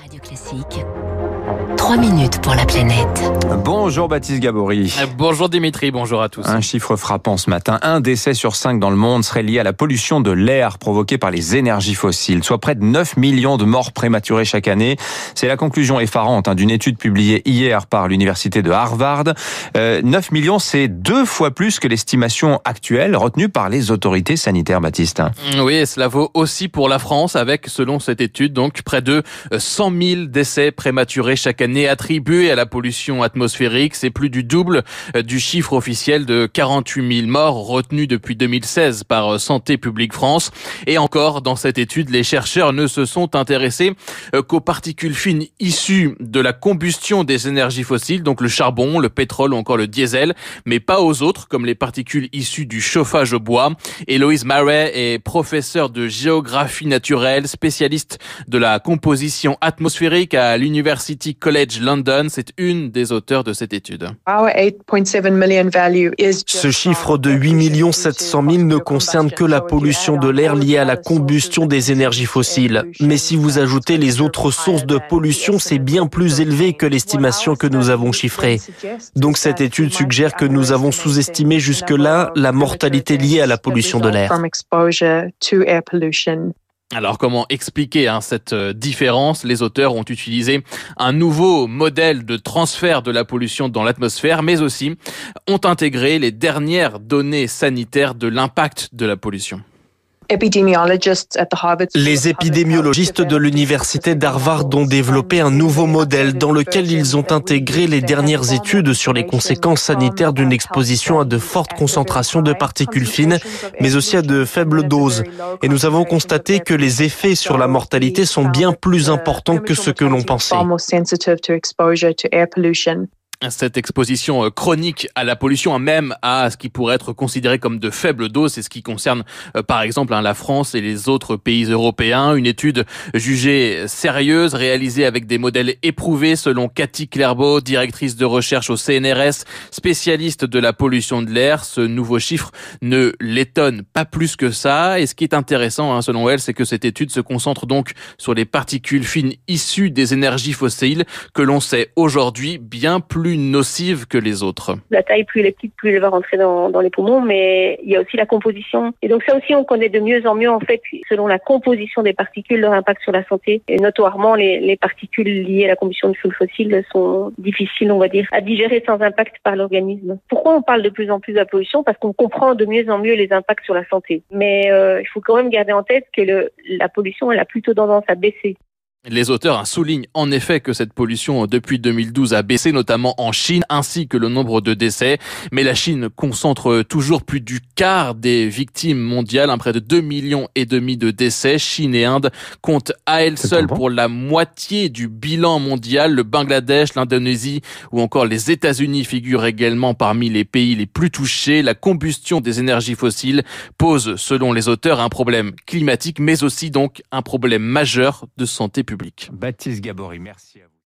Radio Classique. 3 minutes pour la planète. Bonjour Baptiste Gabory. Bonjour Dimitri, bonjour à tous. Un chiffre frappant ce matin. Un décès sur cinq dans le monde serait lié à la pollution de l'air provoquée par les énergies fossiles, soit près de 9 millions de morts prématurées chaque année. C'est la conclusion effarante hein, d'une étude publiée hier par l'université de Harvard. Euh, 9 millions, c'est deux fois plus que l'estimation actuelle retenue par les autorités sanitaires, Baptiste. Oui, et cela vaut aussi pour la France avec, selon cette étude, donc près de 100 000 décès prématurés chaque année attribués à la pollution atmosphérique. C'est plus du double euh, du chiffre officiel de 48 000 morts retenu depuis 2016 par euh, Santé publique France. Et encore, dans cette étude, les chercheurs ne se sont intéressés euh, qu'aux particules fines issues de la combustion des énergies fossiles, donc le charbon, le pétrole ou encore le diesel, mais pas aux autres, comme les particules issues du chauffage au bois. Héloïse Marais est professeure de géographie naturelle, spécialiste de la composition atmosphérique à l'University College London. C'est une des auteurs de cette étude. Ce chiffre de 8 700 000 ne concerne que la pollution de l'air liée à la combustion des énergies fossiles. Mais si vous ajoutez les autres sources de pollution, c'est bien plus élevé que l'estimation que nous avons chiffrée. Donc cette étude suggère que nous avons sous-estimé jusque-là la mortalité liée à la pollution de l'air. Alors comment expliquer hein, cette euh, différence? Les auteurs ont utilisé un nouveau modèle de transfert de la pollution dans l'atmosphère, mais aussi ont intégré les dernières données sanitaires de l'impact de la pollution. Les épidémiologistes de l'université d'Harvard ont développé un nouveau modèle dans lequel ils ont intégré les dernières études sur les conséquences sanitaires d'une exposition à de fortes concentrations de particules fines, mais aussi à de faibles doses. Et nous avons constaté que les effets sur la mortalité sont bien plus importants que ce que l'on pensait. Cette exposition euh, chronique à la pollution, même à ce qui pourrait être considéré comme de faibles doses, c'est ce qui concerne euh, par exemple hein, la France et les autres pays européens. Une étude jugée sérieuse, réalisée avec des modèles éprouvés selon Cathy Clairbeau, directrice de recherche au CNRS, spécialiste de la pollution de l'air. Ce nouveau chiffre ne l'étonne pas plus que ça. Et ce qui est intéressant hein, selon elle, c'est que cette étude se concentre donc sur les particules fines issues des énergies fossiles que l'on sait aujourd'hui bien plus nocive que les autres. La taille, plus elle est petite, plus elle va rentrer dans, dans les poumons, mais il y a aussi la composition. Et donc ça aussi, on connaît de mieux en mieux, en fait, selon la composition des particules, leur impact sur la santé. Et notoirement, les, les particules liées à la combustion du fuel fossile sont difficiles, on va dire, à digérer sans impact par l'organisme. Pourquoi on parle de plus en plus de la pollution? Parce qu'on comprend de mieux en mieux les impacts sur la santé. Mais euh, il faut quand même garder en tête que le, la pollution, elle a plutôt tendance à baisser. Les auteurs soulignent en effet que cette pollution depuis 2012 a baissé, notamment en Chine, ainsi que le nombre de décès. Mais la Chine concentre toujours plus du quart des victimes mondiales, un près de 2 millions et demi de décès. Chine et Inde comptent à elles seules pour la moitié du bilan mondial. Le Bangladesh, l'Indonésie ou encore les États-Unis figurent également parmi les pays les plus touchés. La combustion des énergies fossiles pose, selon les auteurs, un problème climatique, mais aussi donc un problème majeur de santé Baptiste Gabory, merci à vous.